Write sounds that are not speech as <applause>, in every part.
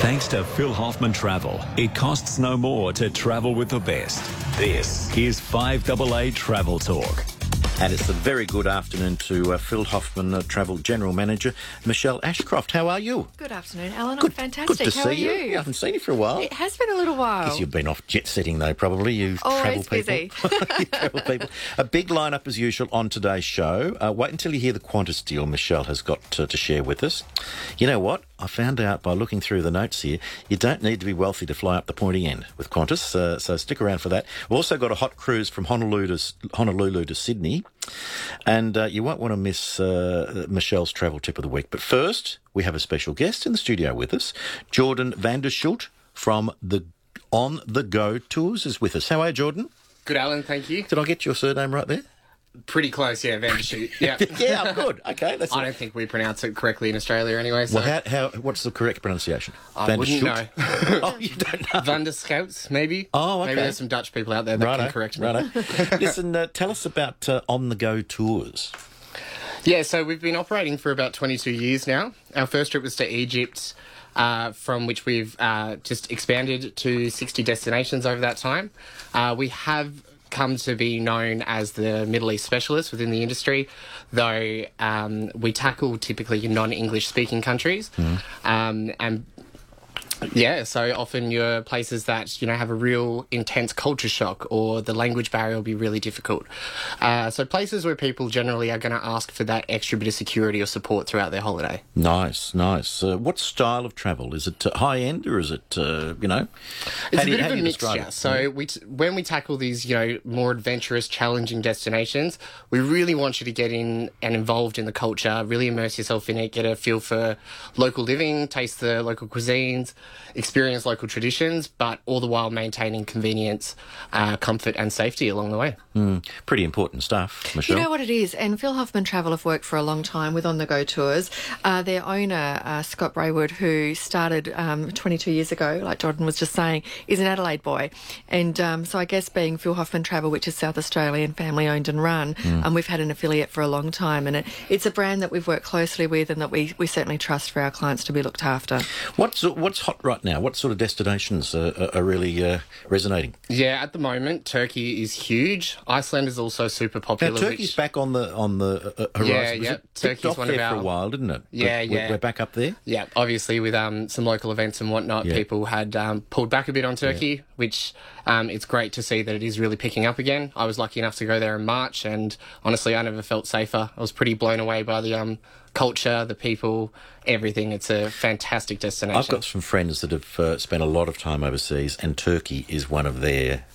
Thanks to Phil Hoffman Travel, it costs no more to travel with the best. This is 5AA Travel Talk. And it's a very good afternoon to uh, Phil Hoffman, uh, Travel General Manager, Michelle Ashcroft. How are you? Good afternoon, Alan. Good, I'm fantastic. Good to How see are you. you? I haven't seen you for a while. It has been a little while. Guess you've been off jet setting though, probably. You Always travel people. <laughs> <laughs> you travel people. A big lineup as usual on today's show. Uh, wait until you hear the Qantas deal Michelle has got to, to share with us. You know what? I found out by looking through the notes here, you don't need to be wealthy to fly up the pointy end with Qantas, uh, so stick around for that. We've also got a hot cruise from Honolulu to, Honolulu to Sydney, and uh, you won't want to miss uh, Michelle's travel tip of the week. But first, we have a special guest in the studio with us. Jordan Vandershoot from the On the Go Tours is with us. How are you, Jordan? Good, Alan. Thank you. Did I get your surname right there? Pretty close, yeah. Vandershoot. <laughs> Yeah. Yeah, good. Okay, that's I don't think we pronounce it correctly in Australia anyway. So Well, how, how, what's the correct pronunciation? I wouldn't know. <laughs> oh, you don't know. Vanderscouts, maybe. Oh, okay. Maybe there's some Dutch people out there that Righto, can correct me. righto. <laughs> Listen, uh, tell us about uh, On the Go Tours. Yeah, so we've been operating for about 22 years now. Our first trip was to Egypt, uh, from which we've uh, just expanded to 60 destinations over that time. Uh, we have come to be known as the Middle East specialist within the industry, though um, we tackle typically non English speaking countries. Um, and yeah, so often you're places that you know have a real intense culture shock, or the language barrier will be really difficult. Uh, so places where people generally are going to ask for that extra bit of security or support throughout their holiday. Nice, nice. Uh, what style of travel? Is it uh, high end or is it, uh, you know? It's a do you- bit of a mixture. So we t- when we tackle these, you know, more adventurous, challenging destinations, we really want you to get in and involved in the culture, really immerse yourself in it, get a feel for local living, taste the local cuisines, experience local traditions, but all the while maintaining convenience, uh, comfort, and safety along the way. Pretty important stuff, Michelle. You know what it is, and Phil Hoffman Travel have worked for a long time with On the Go Tours. Uh, their owner, uh, Scott Braywood, who started um, 22 years ago, like Jordan was just saying, is an Adelaide boy. And um, so I guess being Phil Hoffman Travel, which is South Australian, family owned and run, Hmm. um, we've had an affiliate for a long time. And it, it's a brand that we've worked closely with and that we, we certainly trust for our clients to be looked after. What's what's hot right now? What sort of destinations are, are really uh, resonating? Yeah, at the moment, Turkey is huge. Iceland is also super popular. Now. Turkey's which- back on the on the uh, uh, horizon. Yeah, yeah. Turkey's off one of there for a while, didn't it? Yeah, But yeah. We're back up there. Yeah, obviously with um, some local events and whatnot, Yeah. people had um, pulled back a bit on Turkey, which um, it's great to see that it is really picking up again. I was lucky enough to go there in March, and honestly, I never felt safer. I was pretty blown away by the um, culture, the people, everything. It's a fantastic destination. I've got some friends that have uh, spent a lot of time overseas, and Turkey is one of their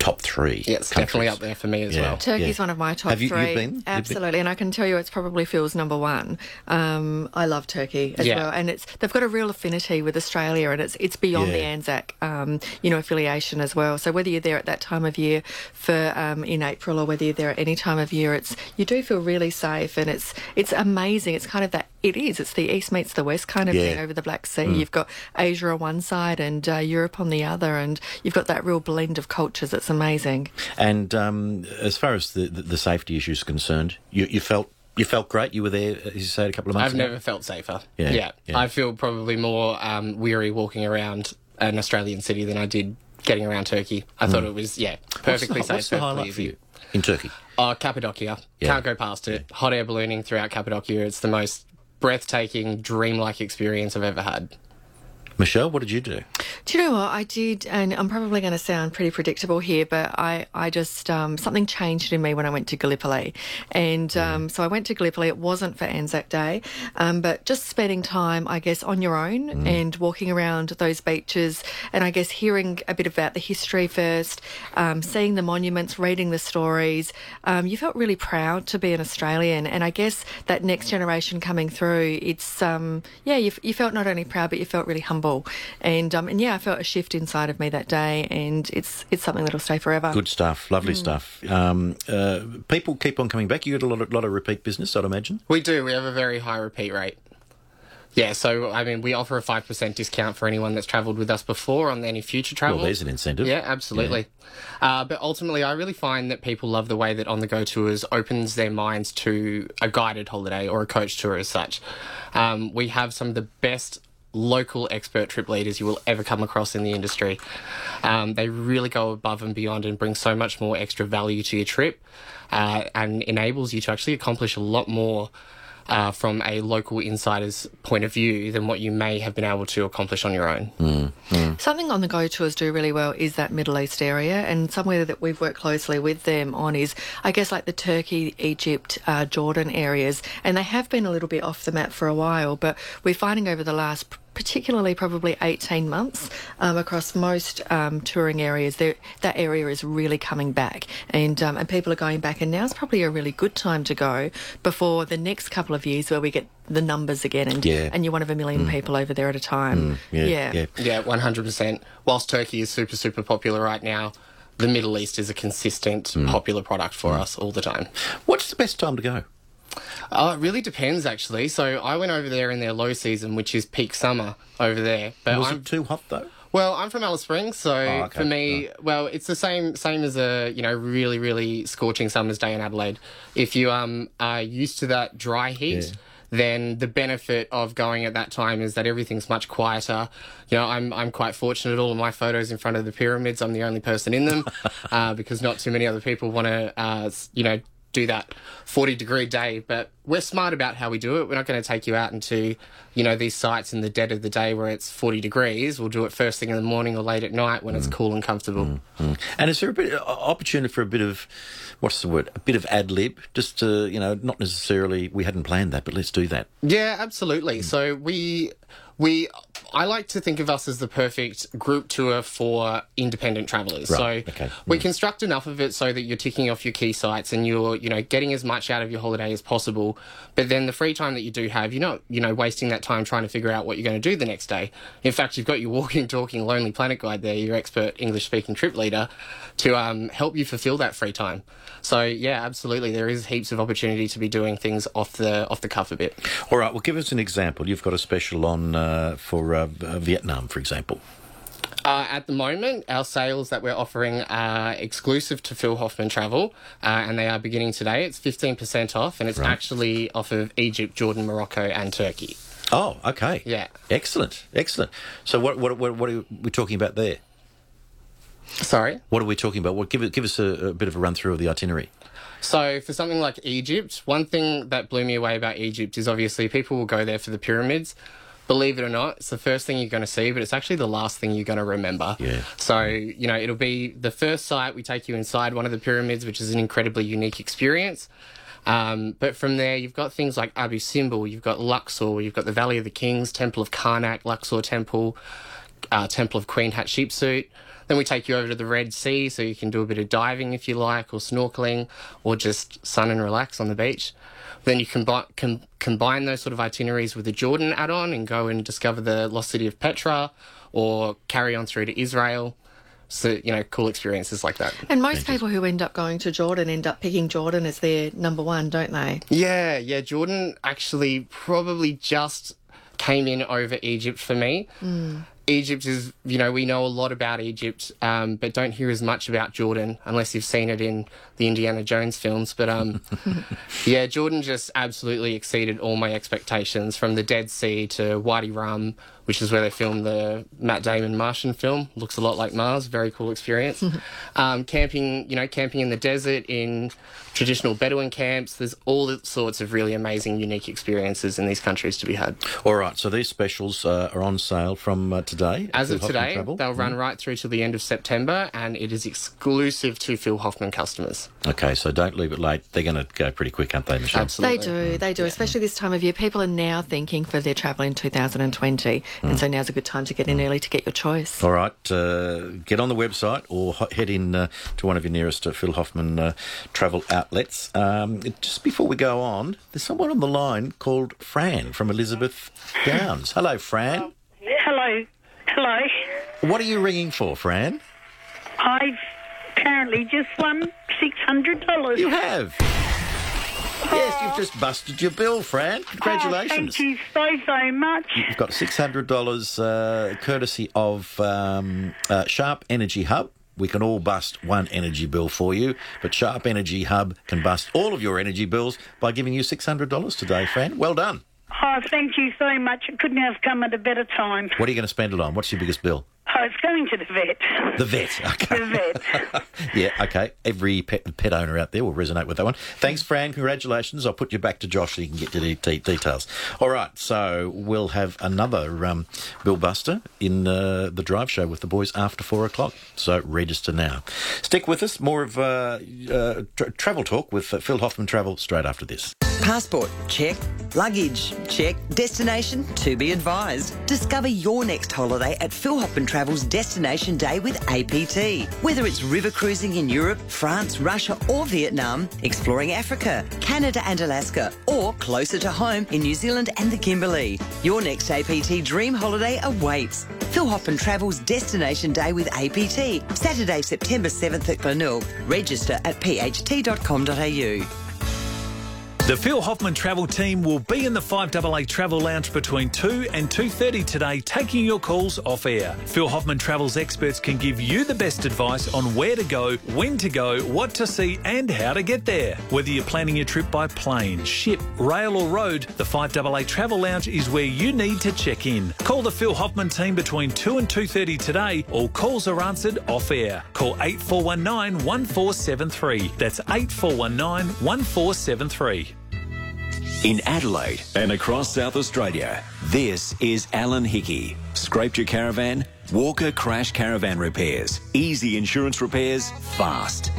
top three. yeah, it's definitely up there for me as Yeah. well. Turkey's Yeah. one of my top Have you- you've three. been? You've been? Absolutely, and I can tell you it's probably Phil's number one. Um, I love Turkey as Yeah. well, and it's they've got a real affinity with Australia, and it's it's beyond the Anzac, um, you know, affiliation as well. So whether you're there at that time of year for um, in April or whether you're there at any time of year, it's you do feel really safe, and it's it's amazing. It's kind of that it is. It's the east meets the west kind of Yeah. thing over the Black Sea. You've got Asia on one side and uh, Europe on the other, and you've got that real blend of cultures. It's amazing. And um, as far as the, the, the safety issues are concerned, you, you felt you felt great. You were there, as you said, a couple of months I've ago. never felt safer. Yeah, Yeah, yeah. I feel probably more um, weary walking around an Australian city than I did getting around Turkey. I thought it was yeah perfectly what's the, safe. What's the highlight for you in Turkey? Uh, Cappadocia. Yeah. Can't go past it. Hot air ballooning throughout Cappadocia. It's the most breathtaking, dreamlike experience I've ever had. Michelle, what did you do? Do you know what I did? And I'm probably going to sound pretty predictable here, but I, I just um, something changed in me when I went to Gallipoli, and um, so I went to Gallipoli. It wasn't for Anzac Day, um, but just spending time, I guess, on your own and walking around those beaches, and I guess hearing a bit about the history first, um, seeing the monuments, reading the stories. Um, you felt really proud to be an Australian, and I guess that next generation coming through, it's um, yeah, you, you felt not only proud, but you felt really humble, and um, and yeah, I felt a shift inside of me that day, and it's it's something that'll stay forever. Good stuff, lovely stuff. Um, uh, people keep on coming back. You get a lot of, lot of repeat business, I'd imagine. We do. We have a very high repeat rate. Yeah, so I mean, we offer a five percent discount for anyone that's travelled with us before on any future travel. Well, there's an incentive. Yeah, absolutely. Uh, but ultimately, I really find that people love the way that On the Go Tours opens their minds to a guided holiday or a coach tour as such. Um, we have some of the best local expert trip leaders you will ever come across in the industry. Um, they really go above and beyond and bring so much more extra value to your trip uh, and enables you to actually accomplish a lot more uh, from a local insider's point of view than what you may have been able to accomplish on your own. Something on the Go tours do really well is that Middle East area, and somewhere that we've worked closely with them on is, I guess, like the Turkey, Egypt, uh, Jordan areas, and they have been a little bit off the map for a while, but we're finding over the last particularly probably 18 months um, across most um, touring areas there, that area is really coming back and um, and people are going back and now's probably a really good time to go before the next couple of years where we get the numbers again and Yeah. and you're one of a million people over there at a time Yeah, yeah. Yeah, 100%. Whilst Turkey is super, super popular right now, the Middle East is a consistent, popular product for us all the time. What's the best time to go? Uh, it really depends, actually. So I went over there in their low season, which is peak summer over there. But Was I'm, it too hot though? well, I'm from Alice Springs, so Oh, okay. for me, well, it's the same same as a you know really really scorching summer's day in Adelaide. If you um are used to that dry heat. Then the benefit of going at that time is that everything's much quieter. You know, I'm I'm quite fortunate. All of my photos in front of the pyramids, I'm the only person in them, <laughs> uh, because not too many other people want to, uh, you know, do that 40 degree day, but we're smart about how we do it. We're not going to take you out into, you know, these sites in the dead of the day where it's 40 degrees. We'll do it first thing in the morning or late at night when it's mm. cool and comfortable. Mm, mm. And is there a bit of opportunity for a bit of what's the word? A bit of ad lib, just to you know, not necessarily we hadn't planned that, but let's do that. Yeah, absolutely. So we we I like to think of us as the perfect group tour for independent travelers. Right, So okay. we construct enough of it so that you're ticking off your key sites and you're, you know, getting as much out of your holiday as possible. But then the free time that you do have, you're not, you know, wasting that time trying to figure out what you're going to do the next day. In fact, you've got your walking, <laughs> talking, Lonely Planet guide there, your expert English speaking trip leader, to um, help you fulfill that free time. So yeah, absolutely, there is heaps of opportunity to be doing things off the off the cuff a bit. All right, well, give us an example. You've got a special on uh, uh, v- uh, Vietnam, for example. Uh, at the moment, our sales that we're offering are exclusive to Phil Hoffman Travel, uh, and they are beginning today. It's 15% off, and it's actually off of Egypt, Jordan, Morocco, and Turkey. Oh, okay. Yeah. Excellent, excellent. So, what what what, what are we talking about there? Sorry? What are we talking about? What give give us a, a bit of a run through of the itinerary. So, for something like Egypt, one thing that blew me away about Egypt is obviously people will go there for the pyramids. Believe it or not, it's the first thing you're going to see, but it's actually the last thing you're going to remember. Yeah. So, you know, it'll be the first site. We take you inside one of the pyramids, which is an incredibly unique experience. Um, but from there, you've got things like Abu Simbel, you've got Luxor, you've got the Valley of the Kings, Temple of Karnak, Luxor Temple, uh, Temple of Queen Hatshepsut. Then we take you over to the Red Sea, so you can do a bit of diving if you like, or snorkeling, or just sun and relax on the beach. Then you combi- com- combine those sort of itineraries with the Jordan add-on and go and discover the lost city of Petra, or carry on through to Israel. So you know, cool experiences like that. And most people who end up going to Jordan end up picking Jordan as their number one, don't they? Yeah, yeah. Jordan actually probably just came in over Egypt for me. Egypt is, you know, we know a lot about Egypt, um, but don't hear as much about Jordan unless you've seen it in the Indiana Jones films. But um, <laughs> yeah, Jordan just absolutely exceeded all my expectations from the Dead Sea to Wadi Rum, which is where they filmed the Matt Damon Martian film. Looks a lot like Mars. Very cool experience. <laughs> um, camping, you know, camping in the desert in traditional Bedouin camps. There's all sorts of really amazing, unique experiences in these countries to be had. All right, so these specials uh, are on sale from uh, today. As of Hoffman today, Travel. they'll run right through to the end of September, and it is exclusive to Phil Hoffman customers. Okay, so don't leave it late. They're going to go pretty quick, aren't they, Michelle? Absolutely. They do, they do, especially this time of year. People are now thinking for their travel in 2020, and so now's a good time to get in early to get your choice. All right, uh, get on the website or head in uh, to one of your nearest uh, Phil Hoffman uh, travel outlets. Um, just before we go on, there's someone on the line called Fran from Elizabeth Downs. Hello, Fran. Hello. Hello. What are you ringing for, Fran? I've apparently just won $600. You have. Yes, you've just busted your bill, Fran. Oh, Congratulations. thank you so, so much. You've got $600 uh, courtesy of um, uh, Sharp Energy Hub. We can all bust one energy bill for you, but Sharp Energy Hub can bust all of your energy bills by giving you $600 today, Fran. Well done. Oh, thank you so much. It couldn't have come at a better time. What are you going to spend it on? What's your biggest bill? Oh, it's going to the vet. The vet. <laughs> Okay. The vet. <laughs> yeah, okay. Every pet, pet owner out there will resonate with that one. Thanks, Fran. Congratulations. I'll put you back to Josh so you can get your de- de- details. All right, so we'll have another um, Bill Buster in uh, the drive show with the boys after four o'clock. So register now. Stick with us. More of uh, uh, tra- travel talk with uh, Phil Hoffman Travel straight after this. Passport, check. Luggage, check. Destination, to be advised. Discover your next holiday at Phil Hoffman Travel's Destination Day with APT. Whether it's river cruising in Europe, France, Russia, or Vietnam, exploring Africa, Canada, and Alaska, or closer to home in New Zealand and the Kimberley, your next APT dream holiday awaits. Phil Hoffman Travel's Destination Day with APT, Saturday, September 7th at Glenelg. Register at pht.com.au. The Phil Hoffman Travel Team will be in the 5AA Travel Lounge between 2 and 2.30 today, taking your calls off air. Phil Hoffman Travel's experts can give you the best advice on where to go, when to go, what to see and how to get there. Whether you're planning your trip by plane, ship, rail or road, the 5AA Travel Lounge is where you need to check in. Call the Phil Hoffman team between 2 and 2.30 today. All calls are answered off air. Call 8419 1473. That's 8419 1473. In Adelaide and across South Australia, this is Alan Hickey. Scraped your caravan? Walker Crash Caravan Repairs. Easy insurance repairs, fast.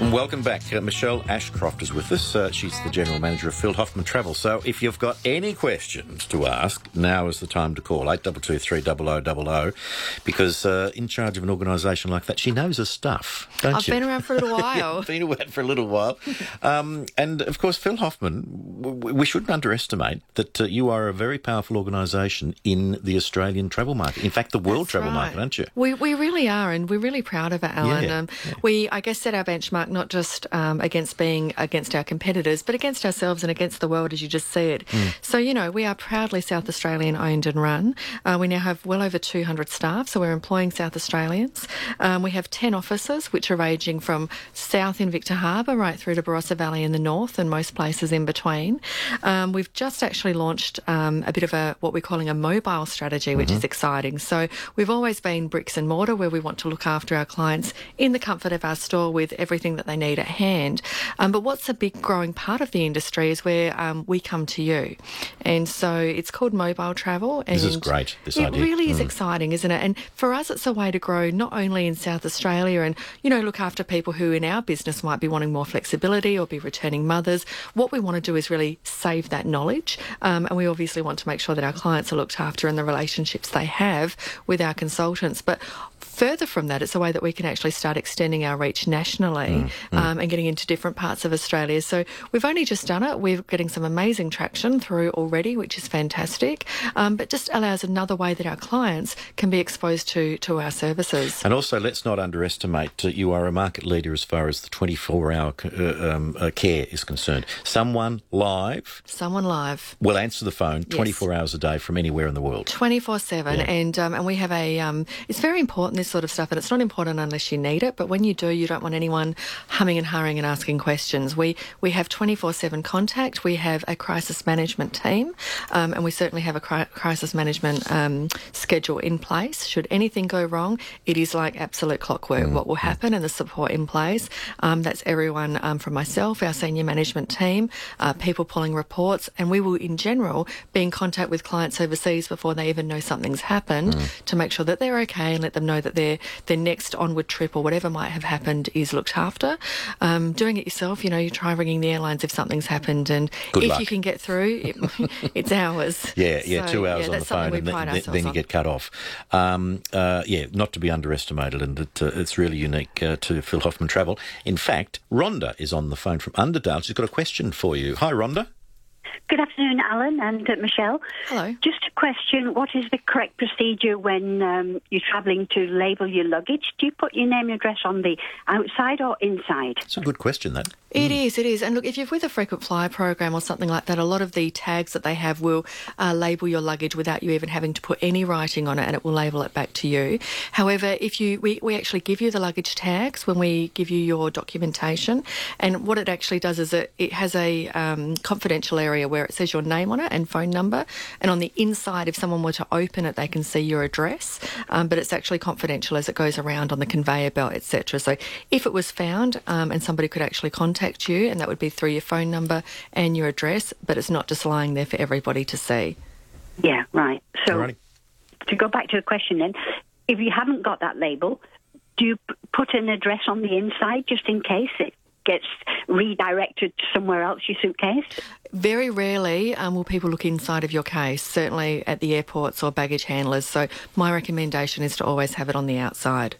And welcome back. Uh, Michelle Ashcroft is with us. Uh, she's the General Manager of Phil Hoffman Travel. So if you've got any questions to ask, now is the time to call 822 300 because uh, in charge of an organisation like that, she knows her stuff, don't I've you? been around for a little <laughs> while. been around for a little while. Um, and of course, Phil Hoffman, w- we shouldn't underestimate that uh, you are a very powerful organisation in the Australian travel market. In fact, the world That's travel right. market, aren't you? We, we really are, and we're really proud of it, Alan. Yeah, um, We, I guess, set our benchmark not just um, against being against our competitors, but against ourselves and against the world, as you just said. Hmm. So, you know, we are proudly South Australian owned and run. Uh, we now have well over 200 staff, so we're employing South Australians. Um, we have 10 offices, which are ranging from south in Victor Harbor right through to Barossa Valley in the north and most places in between. Um, we've just actually launched um, a bit of a what we're calling a mobile strategy, which is exciting. So we've always been bricks and mortar where we want to look after our clients in the comfort of our store with everything that they need at hand. Um, but what's a big growing part of the industry is where um, we come to you. And so it's called mobile travel. And This is great, this it idea. It really is Mm. exciting, isn't it? And for us, it's a way to grow not only in South Australia and, you know, look after people who in our business might be wanting more flexibility or be returning mothers. What we want to do is really save that knowledge. Um, and we obviously want to make sure that our clients are looked after and the relationships they have with our consultants. But further from that, it's a way that we can actually start extending our reach nationally Um, and getting into different parts of Australia. So we've only just done it. We're getting some amazing traction through already, which is fantastic. Um, but just allows another way that our clients can be exposed to to our services. And also, let's not underestimate uh, you are a market leader as far as the 24 hour uh, um, uh, care is concerned. Someone live Someone live. will answer the phone 24 hours a day from anywhere in the world. 24 7 Yeah. and um, and we have a um, it's very important this sort of stuff and it's not important unless you need it but when you do you don't want anyone humming and hurrying and asking questions. We we have 24 7 contact. We have a crisis management team um, and we certainly have a cri- crisis management um, schedule in place. Should anything go wrong it is like absolute clockwork what will happen and the support in place. Um, that's everyone um, from myself our senior management team uh, people pulling reports and we will in general be in contact with clients overseas before they even know something's happened to make sure that they're okay and let them know that their their next onward trip or whatever might have happened is looked after. Um, doing it yourself, you know, you try ringing the airlines if something's happened, and Good if luck. you can get through, it, <laughs> it's ours. Yeah, yeah, So, two hours yeah, on the phone, and then, then, you on. get cut off. Um, uh, yeah, not to be underestimated, and it, uh, it's really unique uh, to Phil Hoffman Travel. In fact, Rhonda is on the phone from Underdale. She's got a question for you. Hi, Rhonda. Good afternoon, Alan and uh, Michelle. Hello. Just a question What is the correct procedure when um, you're travelling to label your luggage? Do you put your name and address on the outside or inside? It's a good question, that. It is, it is. And look, if you're with a frequent flyer program or something like that, a lot of the tags that they have will uh, label your luggage without you even having to put any writing on it and it will label it back to you. However, if you we, we actually give you the luggage tags when we give you your documentation and what it actually does is it, it has a um, confidential area where it says your name on it and phone number and on the inside if someone were to open it they can see your address um, but it's actually confidential as it goes around on the conveyor belt etc. So if it was found um, and somebody could actually contact you, and that would be through your phone number and your address, but it's not just lying there for everybody to see. Yeah, right. So Alrighty. to go back to the question then, if you haven't got that label, do you put an address on the inside just in case it gets redirected to somewhere else, your suitcase? Very rarely um, will people look inside of your case, certainly at the airports or baggage handlers. So my recommendation is to always have it on the outside.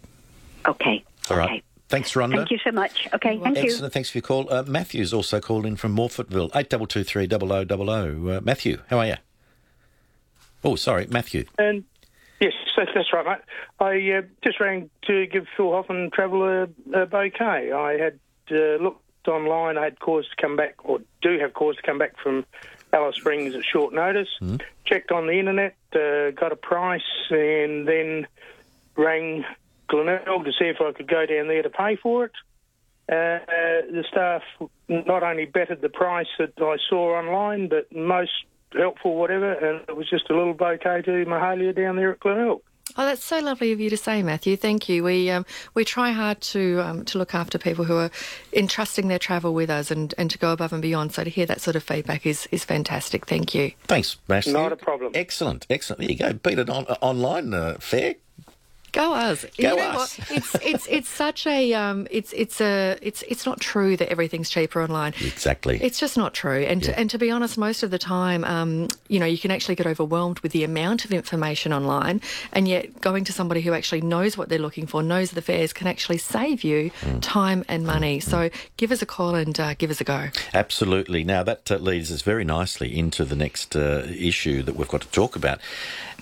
Okay. All right. Okay. Thanks, Rhonda. Thank you so much. Okay, thank you. Excellent. Thanks for your call. Uh, Matthew's also called in from Morphettville. Eight double two three double o double o. Uh, Matthew, how are you? Oh, sorry, Matthew. And yes, that's, that's right, mate. I uh, just rang to give Phil Hoffman Travel a, a bouquet. I had uh, looked online. I had cause to come back, or do have cause to come back from Alice Springs at short notice. Checked on the internet, uh, got a price, and then rang Glenelg to see if I could go down there to pay for it. Uh, the staff not only bettered the price that I saw online, but most helpful, whatever, and it was just a little bouquet to Mahalia down there at Glenelg. Oh, that's so lovely of you to say, Matthew. Thank you. We um, we try hard to um, to look after people who are entrusting their travel with us and, and to go above and beyond. So to hear that sort of feedback is, is fantastic. Thank you. Thanks, Matthew. Not a problem. Excellent, excellent. There you go. Beat it on uh, online. Uh, fair. Go us. Go you know us. what? It's it's it's such a um it's it's a it's it's not true that everything's cheaper online. Exactly. It's just not true. And Yeah. to, and to be honest, most of the time, um, you know, you can actually get overwhelmed with the amount of information online, and yet going to somebody who actually knows what they're looking for, knows the fares, can actually save you Mm. time and money. So give us a call and uh, give us a go. Absolutely. Now, that uh, leads us very nicely into the next uh, issue that we've got to talk about.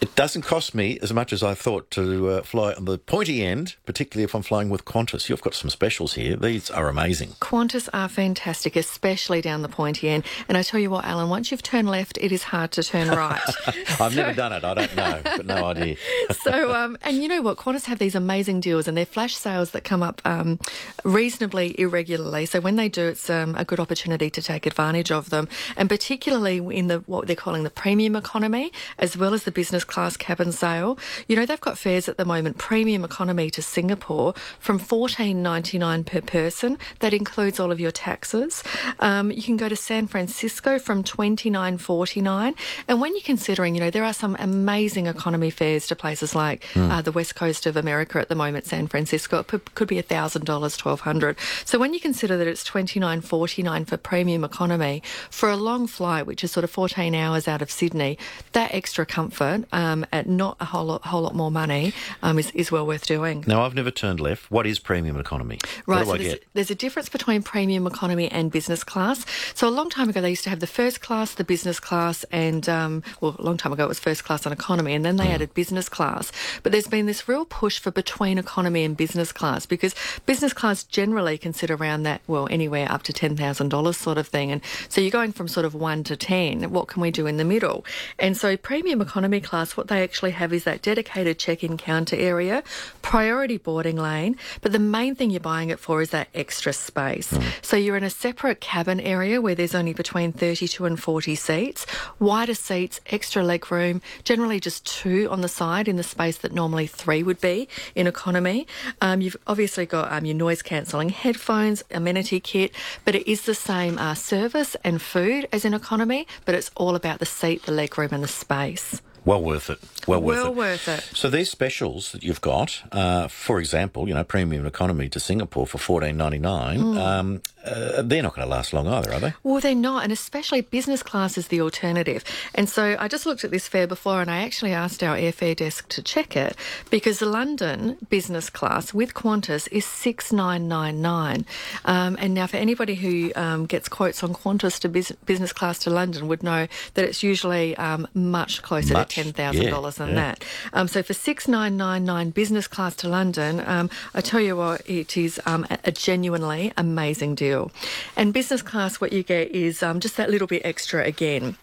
It doesn't cost me as much as I thought to uh, fly on the pointy end, particularly if I'm flying with Qantas. You've got some specials here. These are amazing. Qantas are fantastic, especially down the pointy end. And I tell you what, Alan, once you've turned left, it is hard to turn right. <laughs> I've never done it. I don't know, but no idea. <laughs> so, um, and you know what? Qantas have these amazing deals, and they're flash sales that come up um, reasonably irregularly. So when they do, it's um, a good opportunity to take advantage of them, and particularly in the what they're calling the premium economy, as well as the business class cabin sale. You know, they've got fares at the moment, premium economy to Singapore from fourteen ninety nine per person. That includes all of your taxes. Um, you can go to San Francisco from twenty nine forty nine, and when you're considering, you know, there are some amazing economy fares to places like uh, the west coast of America at the moment, San Francisco. It p- could be thousand dollars, twelve hundred. So when you consider that it's twenty nine forty nine for premium economy for a long flight, which is sort of fourteen hours out of Sydney, that extra comfort um, at not a whole lot, whole lot more money um, is, is well worth doing. Now, I've never turned left. What is premium economy? Right, What do so I there's, get? there's a difference between premium economy and business class. So a long time ago, they used to have the first class, the business class, and um, well, a long time ago it was first class and economy, and then they added business class. But there's been this real push for between economy and business class because business class generally can sit around that well anywhere up to ten thousand dollars sort of thing, and so you're going from sort of one to ten. What can we do in the middle? And so premium economy class, what they actually have is that dedicated check-in counter area, priority boarding lane, but the main thing you're buying it for is that extra space. So you're in a separate cabin area where there's only between 32 and 40 seats, wider seats, extra leg room, generally just two on the side in the space that normally three would be in economy. Um, you've obviously got um, your noise cancelling headphones, amenity kit, but it is the same uh, service and food as in economy, but it's all about the seat, the leg room, and the space. Well worth it. Well worth Well it. worth it. So these specials that you've got, uh, for example, you know, premium economy to Singapore for fourteen ninety nine. Mm. Um, uh, they're not going to last long either, are they? Well, they're not, and especially business class is the alternative. And so I just looked at this fare before, and I actually asked our airfare desk to check it because the London business class with Qantas is six nine nine nine. Um, and now, for anybody who um, gets quotes on Qantas to bus- business class to London, would know that it's usually um, much closer Much, to ten thousand yeah, dollars than yeah. that. Um, so for six nine nine nine business class to London, um, I tell you what, it is um, a genuinely amazing deal. Deal. And business class, what you get is um, just that little bit extra again.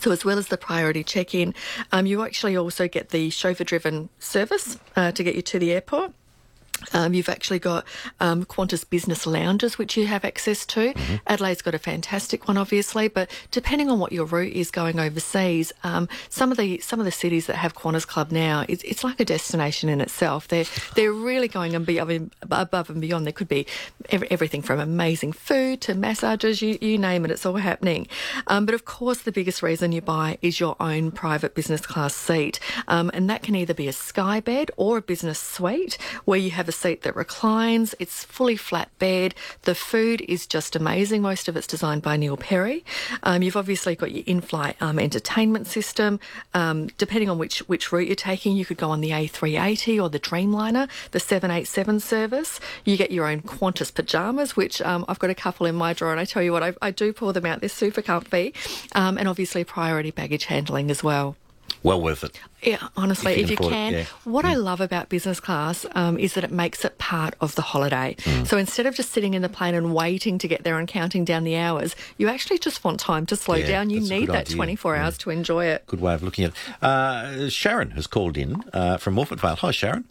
So as well as the priority check-in, um, you actually also get the chauffeur-driven service uh, to get you to the airport. Um, you've actually got um, Qantas business lounges, which you have access to. Adelaide's got a fantastic one, obviously, but depending on what your route is going overseas, um, some of the some of the cities that have Qantas Club now, it's, it's like a destination in itself. They're <laughs> they're really going above and, above and beyond. There could be ev- everything from amazing food to massages, you, you name it, it's all happening. Um, but of course, the biggest reason you buy is your own private business class seat, um, and that can either be a sky bed or a business suite where you have a seat that reclines. It's fully flat bed. The food is just amazing. Most of it's designed by Neil Perry. Um, you've obviously got your in-flight um, entertainment system. Um, depending on which which route you're taking, you could go on the A380 or the Dreamliner, the 787 service. You get your own Qantas pajamas, which um, I've got a couple in my drawer, and I tell you what, I, I do pull them out. They're super comfy, um, and obviously priority baggage handling as well. Well worth it. Yeah, honestly, If you if you can it, yeah. What I love about business class um, is that it makes it part of the holiday. So instead of just sitting in the plane and waiting to get there and counting down the hours, you actually just want time to slow Yeah, down. You need that idea. 24 Yeah. hours to enjoy it. Good way of looking at it. Uh, Sharon has called in uh, from Morphett Vale. Hi, Sharon.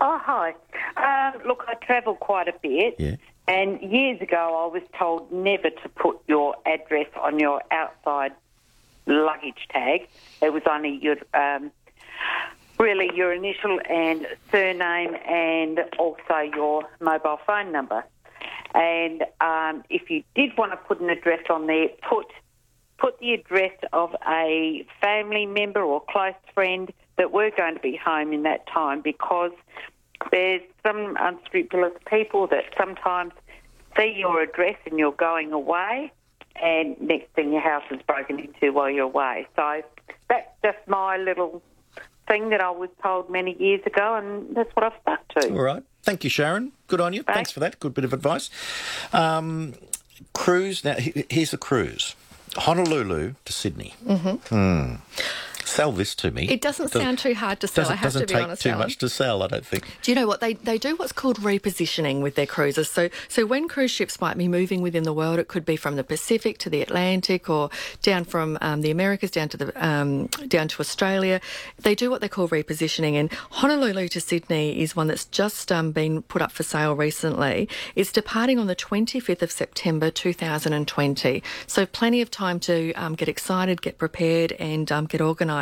Oh, hi. Um, look, I travel quite a bit. Yeah. And years ago, I was told never to put your address on your outside luggage tag. It was only your, um, really your initial and surname and also your mobile phone number. And um, if you did want to put an address on there, put put the address of a family member or close friend that were going to be home in that time because there's some unscrupulous people that sometimes see your address and you're going away and next thing your house is broken into while you're away. So that's just my little thing that I was told many years ago and that's what I've stuck to. All right. Thank you, Sharon. Good on you. Thanks for that. Good bit of advice. Um, cruise. Now, here's a cruise Honolulu to Sydney. Mm-hmm. Hmm. Sell this to me. It doesn't Does- sound too hard to sell, doesn't, I have doesn't to be take honest, too Alan. much to sell, I don't think. Do you know what they they do? What's called repositioning with their cruises. So so when cruise ships might be moving within the world, it could be from the Pacific to the Atlantic, or down from um, the Americas down to the um, down to Australia. They do what they call repositioning, and Honolulu to Sydney is one that's just um, been put up for sale recently. It's departing on the 25th of September 2020, so plenty of time to um, get excited, get prepared, and um, get organised.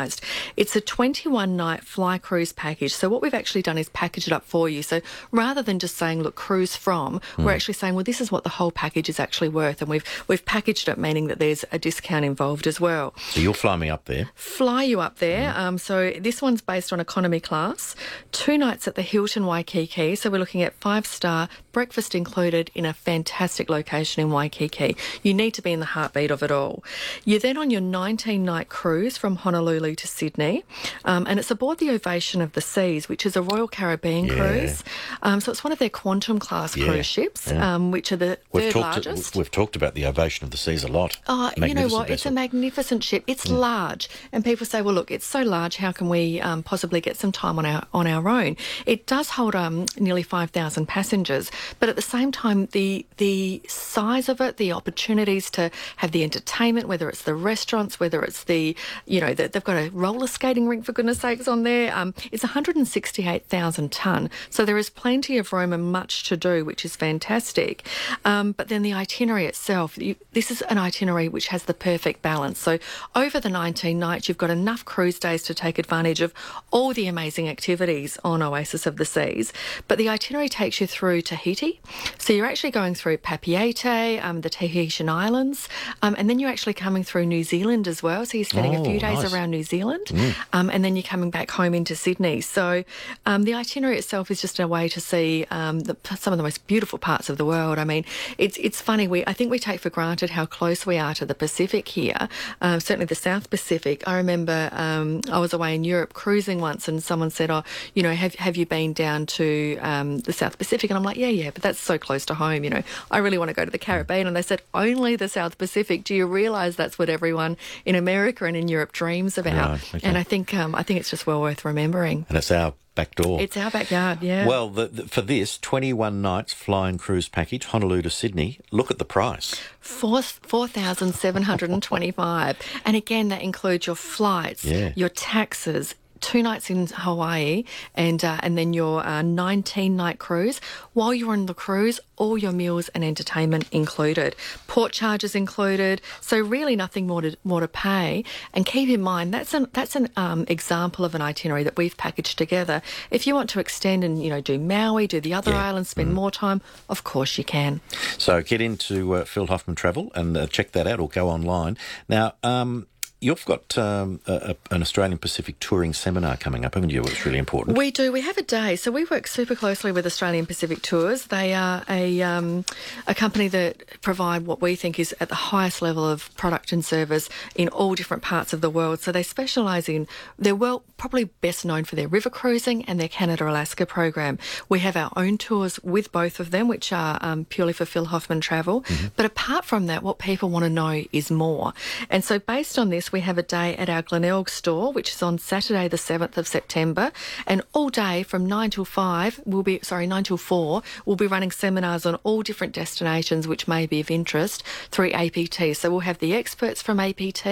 It's a 21 night fly cruise package. So what we've actually done is package it up for you. So rather than just saying, look, cruise from, we're actually saying, well, this is what the whole package is actually worth. And we've, we've packaged it, meaning that there's a discount involved as well. So you'll fly me up there. Fly you up there. Um, so this one's based on economy class. Two nights at the Hilton Waikiki. So we're looking at five star, breakfast included in a fantastic location in Waikiki. You need to be in the heartbeat of it all. You're then on your 19 night cruise from Honolulu to Sydney. Um, and it's aboard the Ovation of the Seas, which is a Royal Caribbean Yeah. cruise. Um, so it's one of their quantum class Yeah, cruise ships, yeah. um, which are the We've third talked, largest. we've talked about the Ovation of the Seas a lot. Oh, you know what? It's a magnificent ship. It's large, and people say, "Well, look, it's so large. How can we um, possibly get some time on our on our own?" It does hold um, nearly five thousand passengers, but at the same time, the the size of it, the opportunities to have the entertainment, whether it's the restaurants, whether it's the you know, the, they've got a roller skating rink for goodness sakes on there. Um, it's one hundred and sixty eight thousand ton, so there is plenty of room and much to do, which is fantastic. Um, but then the itinerary itself, you, this is an itinerary which has the perfect balance. So over the 19 nights, you've got enough cruise days to take advantage of all the amazing activities on Oasis of the Seas. But the itinerary takes you through Tahiti. So you're actually going through Papeete, um, the Tahitian Islands, um, and then you're actually coming through New Zealand as well. So you're spending a Oh, few days nice. around New Zealand, um, and then you're coming back home into Sydney. So um, the itinerary itself is just a way to see um, the, some of the most beautiful parts of the world. I mean, it's it's funny. We I think we take for granted how close we are to the Pacific here. Um, certainly the South Pacific. I remember um, I was away in Europe cruising once, and someone said, "Oh, you know, have have you been down to um, the South Pacific?" And I'm like, "Yeah, yeah, but that's so close to home. You know, I really want to go to the Caribbean." And they said, "Only the South Pacific. Do you realise that's what everyone in America and in Europe dreams about?" About. Right, okay. And I think um, I think it's just well worth remembering. And it's our back door. It's our backyard, yeah. Well, the, the, for this 21 nights flying cruise package, Honolulu to Sydney, look at the price. Four four thousand seven hundred and twenty-five, and again that includes your flights, Yeah. your taxes. Two nights in Hawaii, and uh, and then your uh, nineteen-night cruise. While you're on the cruise, all your meals and entertainment included, port charges included. So really, nothing more to more to pay. And keep in mind that's an that's an um, example of an itinerary that we've packaged together. If you want to extend and you know do Maui, do the other islands, spend more time, of course you can. So get into uh, Phil Hoffman Travel and uh, check that out or go online. Now, um, you've got um, a, a, an Australian Pacific touring seminar coming up, haven't you? It's really important. We do. We have a day. So we work super closely with Australian Pacific Tours. They are a um, a company that provide what we think is at the highest level of product and service in all different parts of the world. So they specialise in they're well probably best known for their river cruising and their Canada Alaska program. We have our own tours with both of them, which are um, purely for Phil Hoffman Travel. But apart from that, what people want to know is more. And so based on this, we have a day at our Glenelg store, which is on Saturday, the 7th of September. And all day from 9 till 5, we'll be, sorry, 9 till 4, we'll be running seminars on all different destinations which may be of interest through APT. So we'll have the experts from APT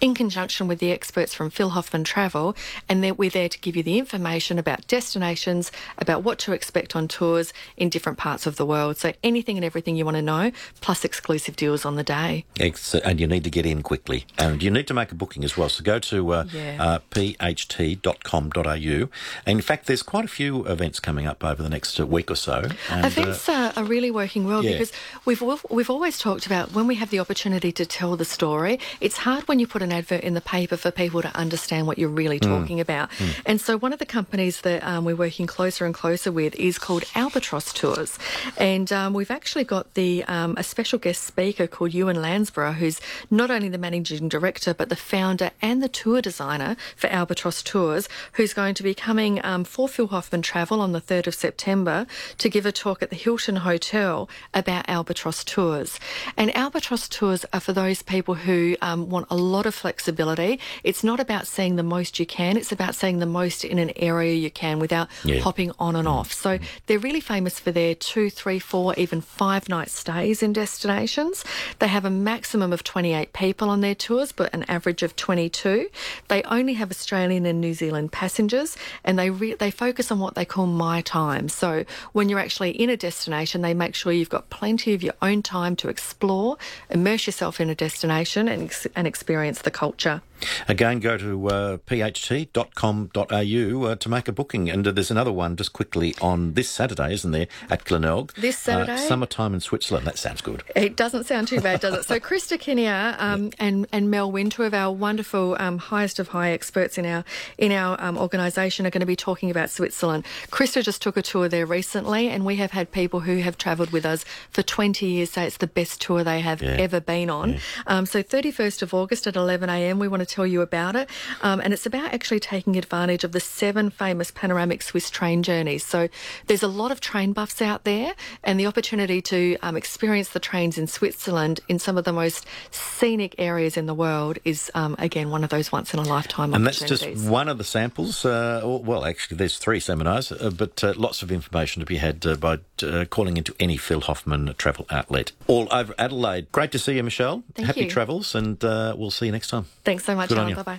in conjunction with the experts from Phil Hoffman Travel. And then we're there to give you the information about destinations, about what to expect on tours in different parts of the world. So anything and everything you want to know, plus exclusive deals on the day. And you need to get in quickly. And you need to make a booking as well. So go to uh, Yeah. uh, pht.com.au. And in fact, there's quite a few events coming up over the next uh, week or so. And, uh, Events are, are really working well yeah. because we've we've always talked about when we have the opportunity to tell the story. It's hard when you put an advert in the paper for people to understand what you're really Mm. talking about. And so one of the companies that um, we're working closer and closer with is called Albatross Tours, and um, we've actually got the um, a special guest speaker called Ewan Lansborough, who's not only the managing director but the founder and the tour designer for Albatross Tours, who's going to be coming um, for Phil Hoffman Travel on the 3rd of September to give a talk at the Hilton Hotel about Albatross Tours. And Albatross Tours are for those people who um, want a lot of flexibility. It's not about seeing the most you can, it's about seeing the most in an area you can without Yeah. hopping on and off. So they're really famous for their two, three, four, even five night stays in destinations. They have a maximum of 28 people on their tours, but an average of 22. They only have Australian and New Zealand passengers, and they re- they focus on what they call my time. So when you're actually in a destination, they make sure you've got plenty of your own time to explore, immerse yourself in a destination, and ex- and experience the culture. Again, go to uh, pht.com.au uh, to make a booking. And uh, there's another one just quickly on this Saturday, isn't there, at Glenelg? This Saturday? Uh, summertime in Switzerland. That sounds good. It doesn't sound too bad, does it? So Krista Kinnear um, <laughs> and and Mel Wynn, two of our wonderful um, highest of high experts in our in our um, organisation, are going to be talking about Switzerland. Krista just took a tour there recently, and we have had people who have travelled with us for 20 years say it's the best tour they have Yeah. ever been on. Um, so 31st of August at 11 a.m. We want to tell you about it, um, and it's about actually taking advantage of the seven famous panoramic Swiss train journeys. So there's a lot of train buffs out there, and the opportunity to um, experience the trains in Switzerland in some of the most scenic areas in the world is um, again one of those once in a lifetime And that's just one of the samples. Uh, well, actually, there's three seminars, uh, but uh, lots of information to be had uh, by uh, calling into any Phil Hoffman travel outlet. All over Adelaide. Great to see you, Michelle. Thank Happy you. travels, and uh, we'll see you next time. Thanks so much, Good on Alan. you. Bye bye.